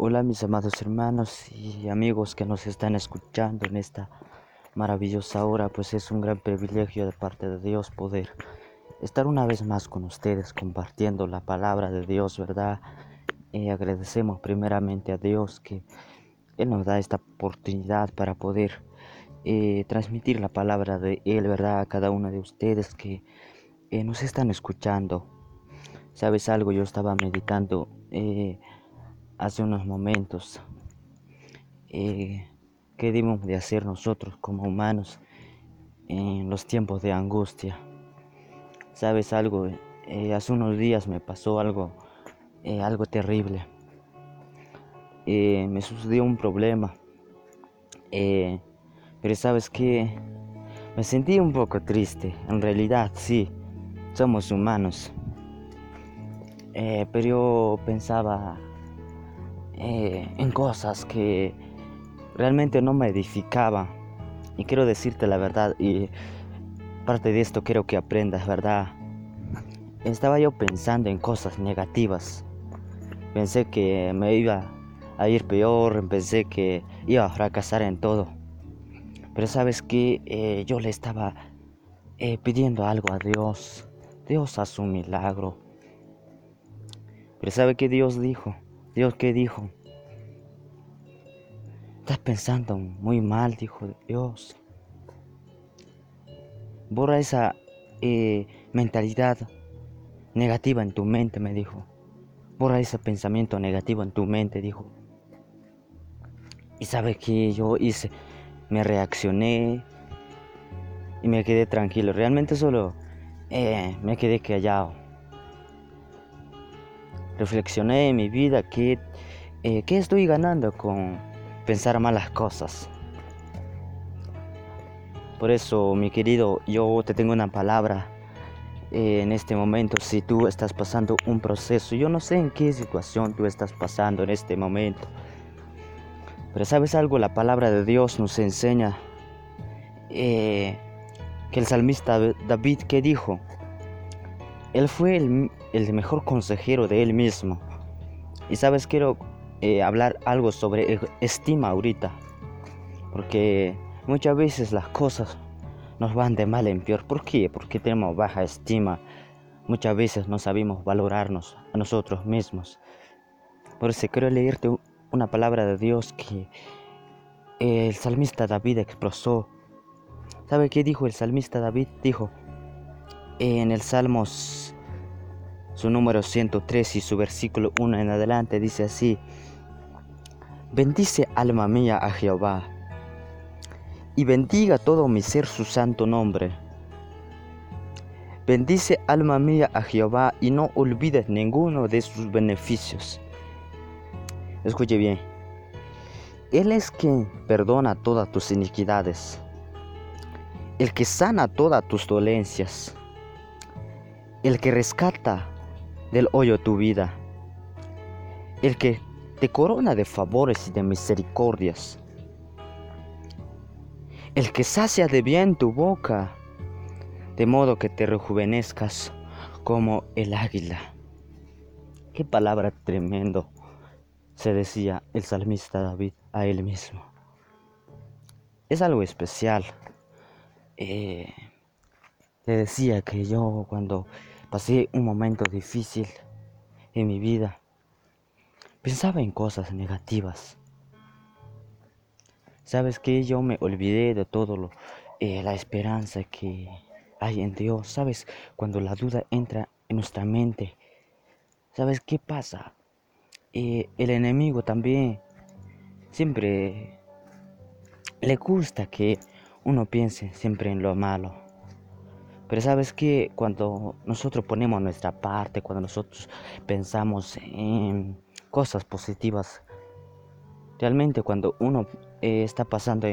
Hola mis amados hermanos y amigos que nos están escuchando en esta maravillosa hora, pues es un gran privilegio de parte de Dios poder estar una vez más con ustedes compartiendo la palabra de Dios, ¿verdad? Y agradecemos primeramente a Dios que Él nos da esta oportunidad para poder eh, transmitir la palabra de Él, ¿verdad? A cada uno de ustedes que eh, nos están escuchando. ¿Sabes algo? Yo estaba meditando. Eh, hace unos momentos eh, qué debemos de hacer nosotros como humanos en los tiempos de angustia. ¿Sabes algo? Eh, hace unos días me pasó algo, eh, algo terrible. me sucedió un problema. pero sabes que me sentí un poco triste. En realidad, sí, somos humanos. pero yo pensaba eh, en cosas que realmente no me edificaban. Y quiero decirte la verdad, y parte de esto quiero que aprendas, ¿verdad? Estaba yo pensando en cosas negativas. Pensé que me iba a ir peor, pensé que iba a fracasar en todo. Pero sabes que eh, yo le estaba eh, pidiendo algo a Dios. Dios hace un milagro. Pero ¿sabe qué Dios dijo? Dios, ¿qué dijo? Estás pensando muy mal, dijo Dios. Borra esa eh, mentalidad negativa en tu mente, me dijo. Borra ese pensamiento negativo en tu mente, dijo. Y sabes que yo hice, me reaccioné y me quedé tranquilo. Realmente solo eh, me quedé callado reflexioné en mi vida que eh, qué estoy ganando con pensar malas cosas. Por eso, mi querido, yo te tengo una palabra eh, en este momento. Si tú estás pasando un proceso, yo no sé en qué situación tú estás pasando en este momento. Pero sabes algo, la palabra de Dios nos enseña eh, que el salmista David que dijo, él fue el, el mejor consejero de él mismo. Y sabes, quiero eh, hablar algo sobre estima ahorita. Porque muchas veces las cosas nos van de mal en peor. ¿Por qué? Porque tenemos baja estima. Muchas veces no sabemos valorarnos a nosotros mismos. Por eso quiero leerte una palabra de Dios que el salmista David expresó. ¿Sabe qué dijo el salmista David? Dijo en el Salmos su número 103 y su versículo 1 en adelante dice así, bendice alma mía a Jehová, y bendiga todo mi ser su santo nombre. Bendice alma mía a Jehová y no olvides ninguno de sus beneficios. Escuche bien. Él es quien perdona todas tus iniquidades, el que sana todas tus dolencias, el que rescata del hoyo tu vida, el que te corona de favores y de misericordias, el que sacia de bien tu boca, de modo que te rejuvenezcas como el águila. Qué palabra tremendo se decía el salmista David a él mismo. Es algo especial. Eh, le decía que yo cuando Pasé un momento difícil en mi vida. Pensaba en cosas negativas. Sabes que yo me olvidé de todo lo, eh, la esperanza que hay en Dios. Sabes cuando la duda entra en nuestra mente. Sabes qué pasa. Eh, el enemigo también siempre le gusta que uno piense siempre en lo malo. Pero sabes que cuando nosotros ponemos nuestra parte, cuando nosotros pensamos en cosas positivas, realmente cuando uno eh, está pasando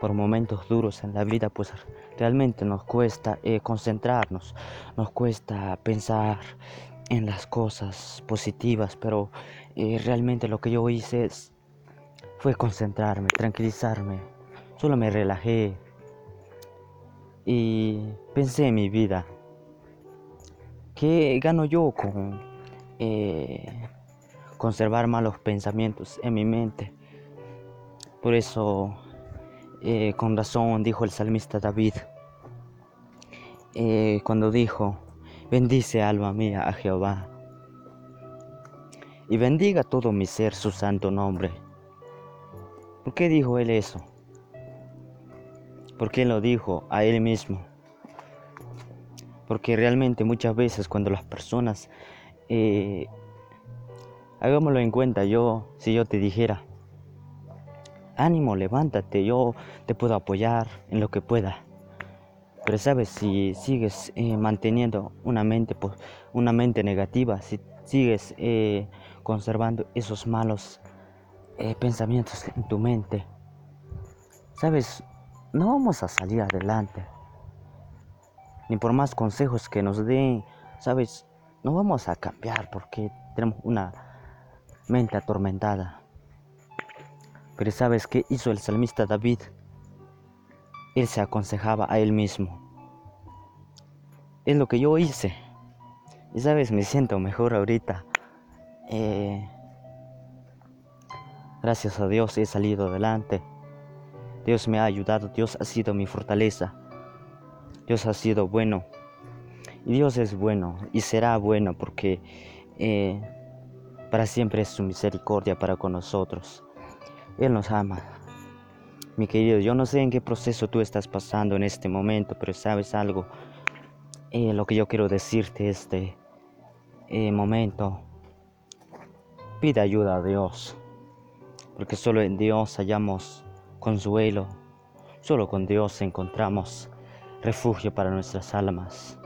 por momentos duros en la vida, pues realmente nos cuesta eh, concentrarnos, nos cuesta pensar en las cosas positivas, pero eh, realmente lo que yo hice fue concentrarme, tranquilizarme, solo me relajé, y pensé en mi vida. ¿Qué gano yo con, eh, conservar malos pensamientos en mi mente. Por eso, eh, con razón, dijo el salmista David, eh, cuando dijo, bendice alma mía a Jehová, y bendiga todo mi ser su santo nombre. ¿Por qué dijo él eso? ¿Por qué lo dijo a él mismo? Porque realmente muchas veces cuando las personas, eh, hagámoslo en cuenta, yo, si yo te dijera, ánimo, levántate, yo te puedo apoyar en lo que pueda. Pero sabes, si sigues eh, manteniendo una mente, una mente negativa, si sigues eh, conservando esos malos pensamientos en tu mente, sabes, no vamos a salir adelante ni por más consejos que nos den, sabes, no vamos a cambiar porque tenemos una mente atormentada. Pero sabes qué hizo el salmista David? Él se aconsejaba a él mismo. Es lo que yo hice. Y sabes, me siento mejor ahorita. Eh, gracias a Dios he salido adelante. Dios me ha ayudado, Dios ha sido mi fortaleza. Dios ha sido bueno. Y Dios es bueno y será bueno porque eh, para siempre es su misericordia para con nosotros. Él nos ama. Mi querido, yo no sé en qué proceso tú estás pasando en este momento, pero sabes algo. Eh, lo que yo quiero decirte este eh, momento. Pide ayuda a Dios. Porque solo en Dios hallamos consuelo. Solo con Dios encontramos refugio para nuestras almas.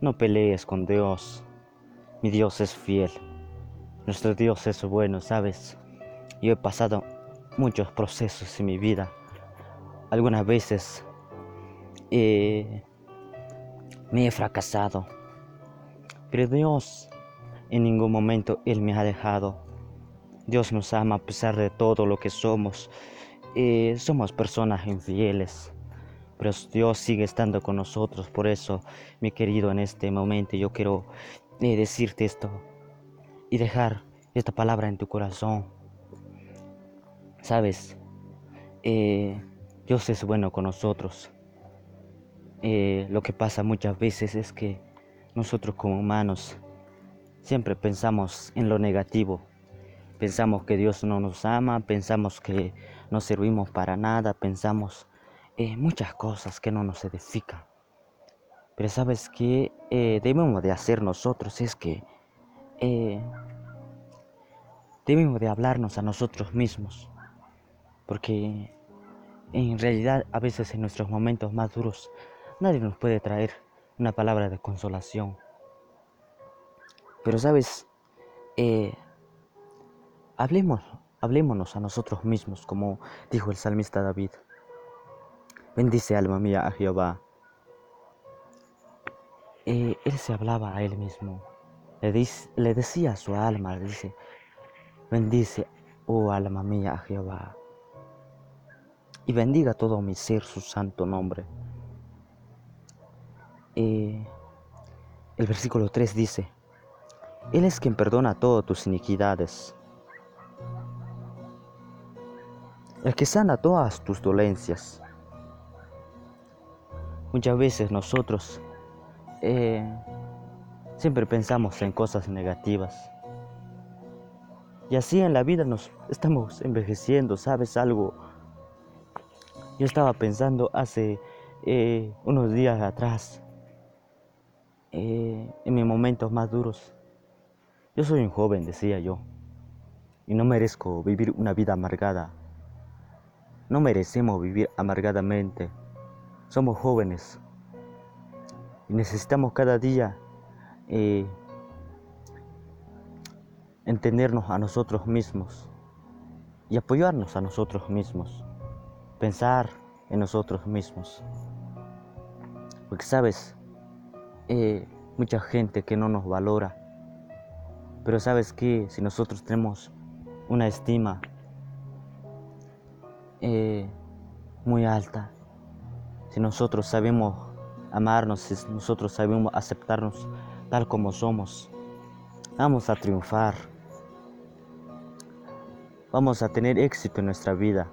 No pelees con Dios. Mi Dios es fiel. Nuestro Dios es bueno, ¿sabes? Yo he pasado muchos procesos en mi vida. Algunas veces me he fracasado. Pero Dios en ningún momento Él me ha dejado. Dios nos ama a pesar de todo lo que somos. Eh, somos personas infieles pero Dios sigue estando con nosotros. Por eso, mi querido, en este momento yo quiero eh, decirte esto y dejar esta palabra en tu corazón. Sabes, eh, Dios es bueno con nosotros. Lo que pasa muchas veces es que nosotros como humanos siempre pensamos en lo negativo. Pensamos que Dios no nos ama, pensamos que no servimos para nada, pensamos eh, muchas cosas que no nos edifican. Pero sabes que eh, debemos de hacer nosotros es que eh, debemos de hablarnos a nosotros mismos. Porque en realidad a veces en nuestros momentos más duros nadie nos puede traer una palabra de consolación. Pero sabes, hablemos, hablémonos a nosotros mismos, como dijo el salmista David. Bendice alma mía a Jehová. Eh, él se hablaba a él mismo. Le, le decía a su alma, dice, bendice, oh alma mía, a Jehová. Y bendiga todo mi ser su santo nombre. Eh, el versículo 3 dice, Él es quien perdona todas tus iniquidades, el que sana todas tus dolencias Muchas veces nosotros eh, siempre pensamos en cosas negativas. Y así en la vida nos estamos envejeciendo, ¿sabes algo? Yo estaba pensando hace eh, unos días atrás, eh, en mis momentos más duros. Yo soy un joven, decía yo, y no merezco vivir una vida amargada. No merecemos vivir amargadamente. Somos jóvenes y necesitamos cada día eh, entendernos a nosotros mismos y apoyarnos a nosotros mismos, pensar en nosotros mismos. Porque sabes, eh, mucha gente que no nos valora, pero sabes que si nosotros tenemos una estima eh, muy alta, si nosotros sabemos amarnos, si nosotros sabemos aceptarnos tal como somos, vamos a triunfar. vamos a tener éxito en nuestra vida.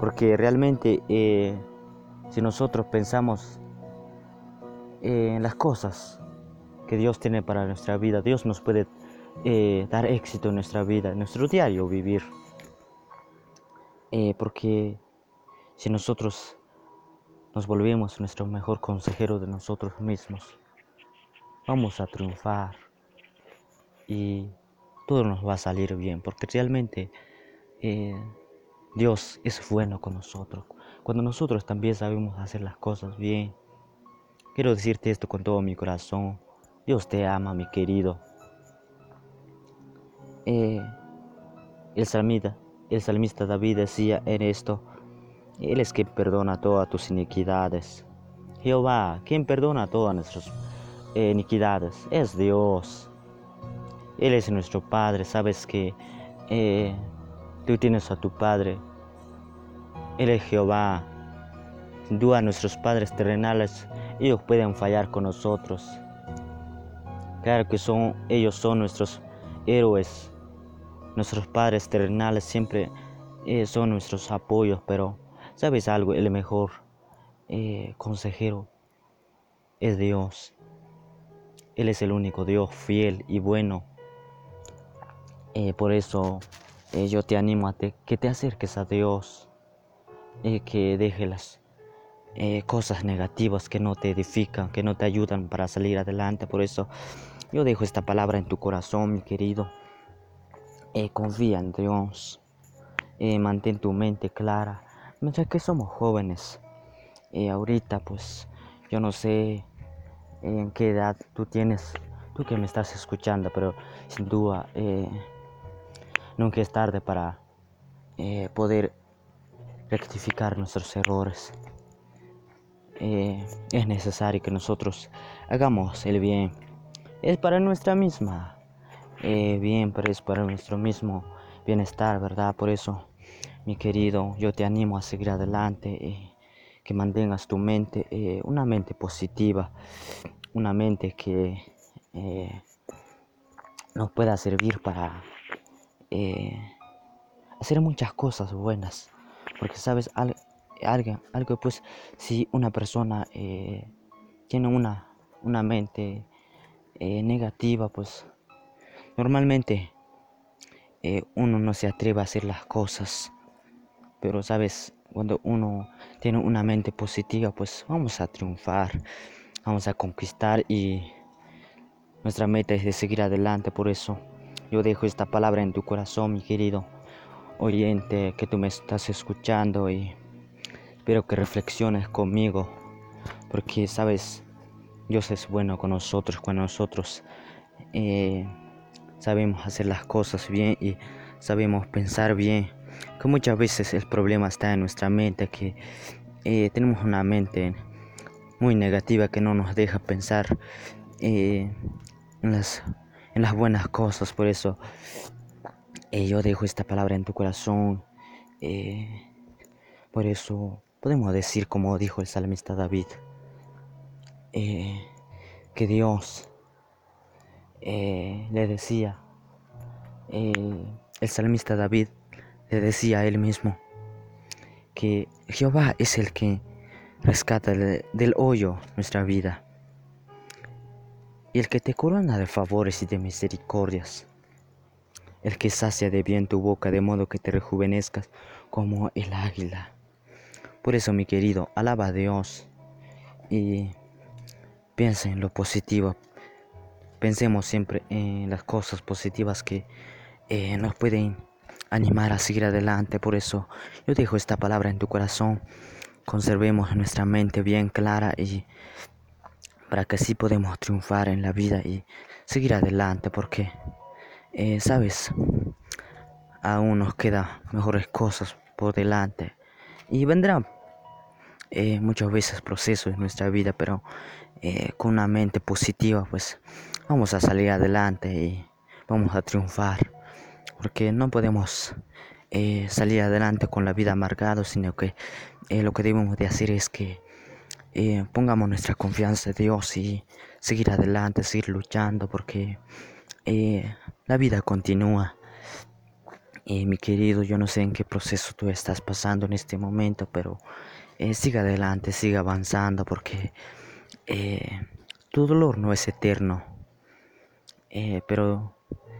Porque realmente eh, si nosotros pensamos en las cosas que Dios tiene para nuestra vida, Dios nos puede eh, dar éxito en nuestra vida, en nuestro diario vivir. Eh, porque si nosotros nos volvemos nuestro mejor consejero de nosotros mismos, vamos a triunfar y todo nos va a salir bien, porque realmente eh, Dios es bueno con nosotros. Cuando nosotros también sabemos hacer las cosas bien, quiero decirte esto con todo mi corazón. Dios te ama, mi querido. Eh, el salmista, el salmista David decía en esto, Él es quien perdona todas tus iniquidades. Jehová, quien perdona todas nuestras iniquidades, es Dios. Él es nuestro Padre, sabes que eh, tú tienes a tu Padre. Él es Jehová. Sin duda nuestros padres terrenales, ellos pueden fallar con nosotros. Claro que son, ellos son nuestros héroes. Nuestros padres terrenales siempre eh, son nuestros apoyos, pero ¿sabes algo? El mejor eh, consejero es Dios. Él es el único Dios fiel y bueno. Eh, por eso yo te animo a que te acerques a Dios, y que deje las cosas negativas que no te edifican, que no te ayudan para salir adelante. Por eso yo dejo esta palabra en tu corazón, mi querido. Confía en Dios. mantén tu mente clara. Mientras que somos jóvenes. ahorita pues yo no sé en qué edad tú tienes, tú que me estás escuchando, pero sin duda Nunca es tarde para eh, poder rectificar nuestros errores. Eh, es necesario que nosotros hagamos el bien. Es para nuestra misma eh, bien, pero es para nuestro mismo bienestar, ¿verdad? Por eso, mi querido, yo te animo a seguir adelante, que mantengas tu mente, una mente positiva, una mente que nos pueda servir para eh, hacer muchas cosas buenas. Porque sabes, algo, algo pues, si una persona eh, tiene una, una mente eh, negativa, pues normalmente uno no se atreve a hacer las cosas. Pero sabes, cuando uno tiene una mente positiva, pues vamos a triunfar, vamos a conquistar y nuestra meta es de seguir adelante. Por eso yo dejo esta palabra en tu corazón, mi querido oyente, que tú me estás escuchando y espero que reflexiones conmigo, porque sabes, Dios es bueno con nosotros cuando nosotros eh, sabemos hacer las cosas bien y sabemos pensar bien. Que muchas veces el problema está en nuestra mente, que eh, tenemos una mente muy negativa que no nos deja pensar eh, en las en las buenas cosas. Por eso eh, yo dejo esta palabra en tu corazón. Por eso podemos decir, como dijo el salmista David, que Dios le decía, el salmista David le decía a él mismo, que Jehová es el que rescata del hoyo nuestra vida y el que te corona de favores y de misericordias, el que sacia de bien tu boca de modo que te rejuvenezcas como el águila. Por eso, mi querido, alaba a Dios y piensa en lo positivo. Pensemos siempre en las cosas positivas que eh, nos pueden animar a seguir adelante. Por eso yo dejo esta palabra en tu corazón. Conservemos nuestra mente bien clara y para que así podamos triunfar en la vida y seguir adelante porque eh, sabes aún nos quedan mejores cosas por delante y vendrán eh, muchas veces procesos en nuestra vida pero con una mente positiva pues vamos a salir adelante y vamos a triunfar porque no podemos salir adelante con la vida amargada sino que lo que debemos de hacer es que eh, pongamos nuestra confianza en Dios y seguir adelante, seguir luchando porque eh, la vida continúa. Mi querido, yo no sé en qué proceso tú estás pasando en este momento, pero eh, siga adelante, siga avanzando, porque eh, tu dolor no es eterno. Eh, pero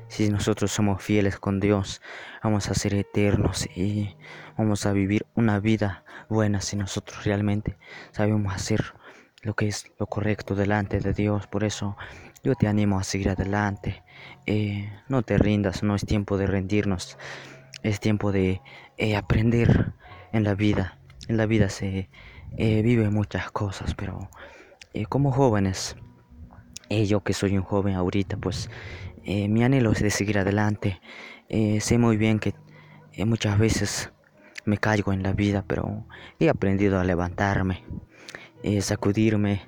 si nosotros somos fieles con Dios, vamos a ser eternos y vamos a vivir una vida buena si nosotros realmente sabemos hacer lo que es lo correcto delante de Dios. Por eso yo te animo a seguir adelante. Eh, no te rindas, no es tiempo de rendirnos. Es tiempo de eh, aprender en la vida. En la vida se eh, vive muchas cosas, pero como jóvenes, yo que soy un joven ahorita, pues mi anhelo es de seguir adelante. sé muy bien que muchas veces me caigo en la vida, pero he aprendido a levantarme, sacudirme,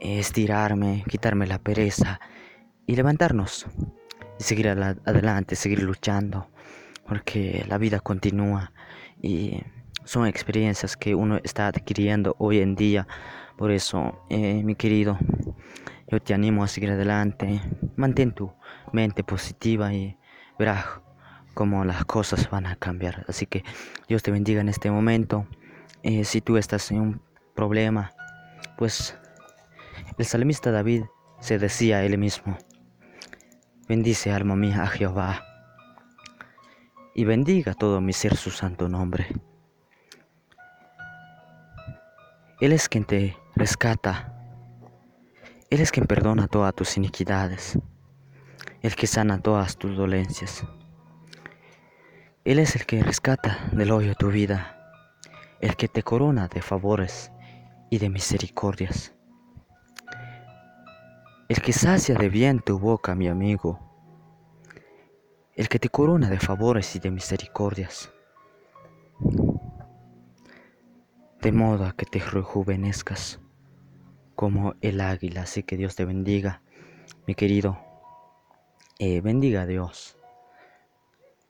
estirarme, quitarme la pereza y levantarnos y seguir adelante, seguir luchando, porque la vida continúa y son experiencias que uno está adquiriendo hoy en día. Por eso, eh, mi querido, yo te animo a seguir adelante, mantén tu mente positiva y verás cómo las cosas van a cambiar. Así que Dios te bendiga en este momento. Eh, si tú estás en un problema, pues el salmista David se decía a él mismo, bendice alma mía a Jehová, y bendiga todo mi ser su santo nombre. Él es quien te rescata, Él es quien perdona todas tus iniquidades, el que sana todas tus dolencias. Él es el que rescata del hoyo tu vida, el que te corona de favores y de misericordias. El que sacia de bien tu boca, mi amigo. El que te corona de favores y de misericordias. De modo que te rejuvenezcas como el águila. Así que Dios te bendiga, mi querido. Eh, bendiga a Dios.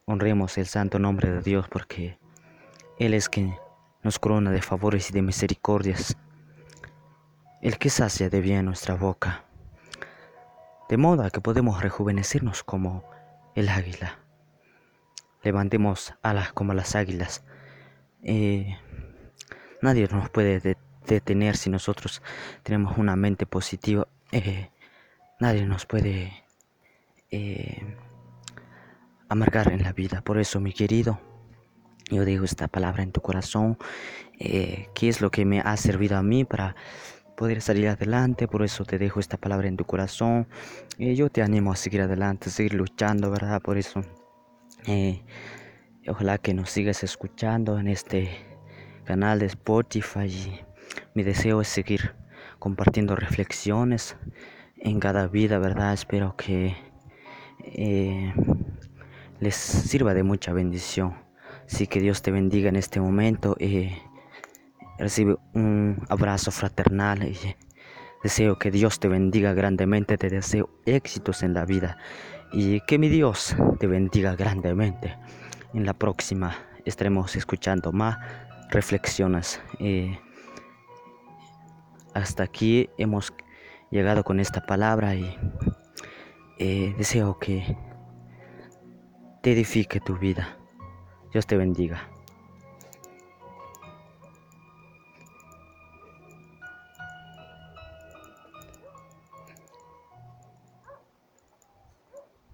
Honremos el santo nombre de Dios porque Él es quien nos corona de favores y de misericordias. El que sacia de bien nuestra boca de modo que podemos rejuvenecernos como el águila. Levantemos alas como las águilas. Eh, nadie nos puede detener si nosotros tenemos una mente positiva. Eh, nadie nos puede eh, amargar en la vida. Por eso, mi querido, yo digo esta palabra en tu corazón. ¿Qué es lo que me ha servido a mí para poder salir adelante. Por eso te dejo esta palabra en tu corazón. y yo te animo a seguir adelante, a seguir luchando, ¿verdad? Por eso, eh, ojalá que nos sigas escuchando en este canal de Spotify. Mi deseo es seguir compartiendo reflexiones en cada vida, ¿verdad? Espero que eh, les sirva de mucha bendición. Así que Dios te bendiga en este momento. Eh, Recibe un abrazo fraternal y deseo que Dios te bendiga grandemente. Te deseo éxitos en la vida y que mi Dios te bendiga grandemente. En la próxima estaremos escuchando más reflexiones. Eh, hasta aquí hemos llegado con esta palabra y eh, deseo que te edifique tu vida. Dios te bendiga.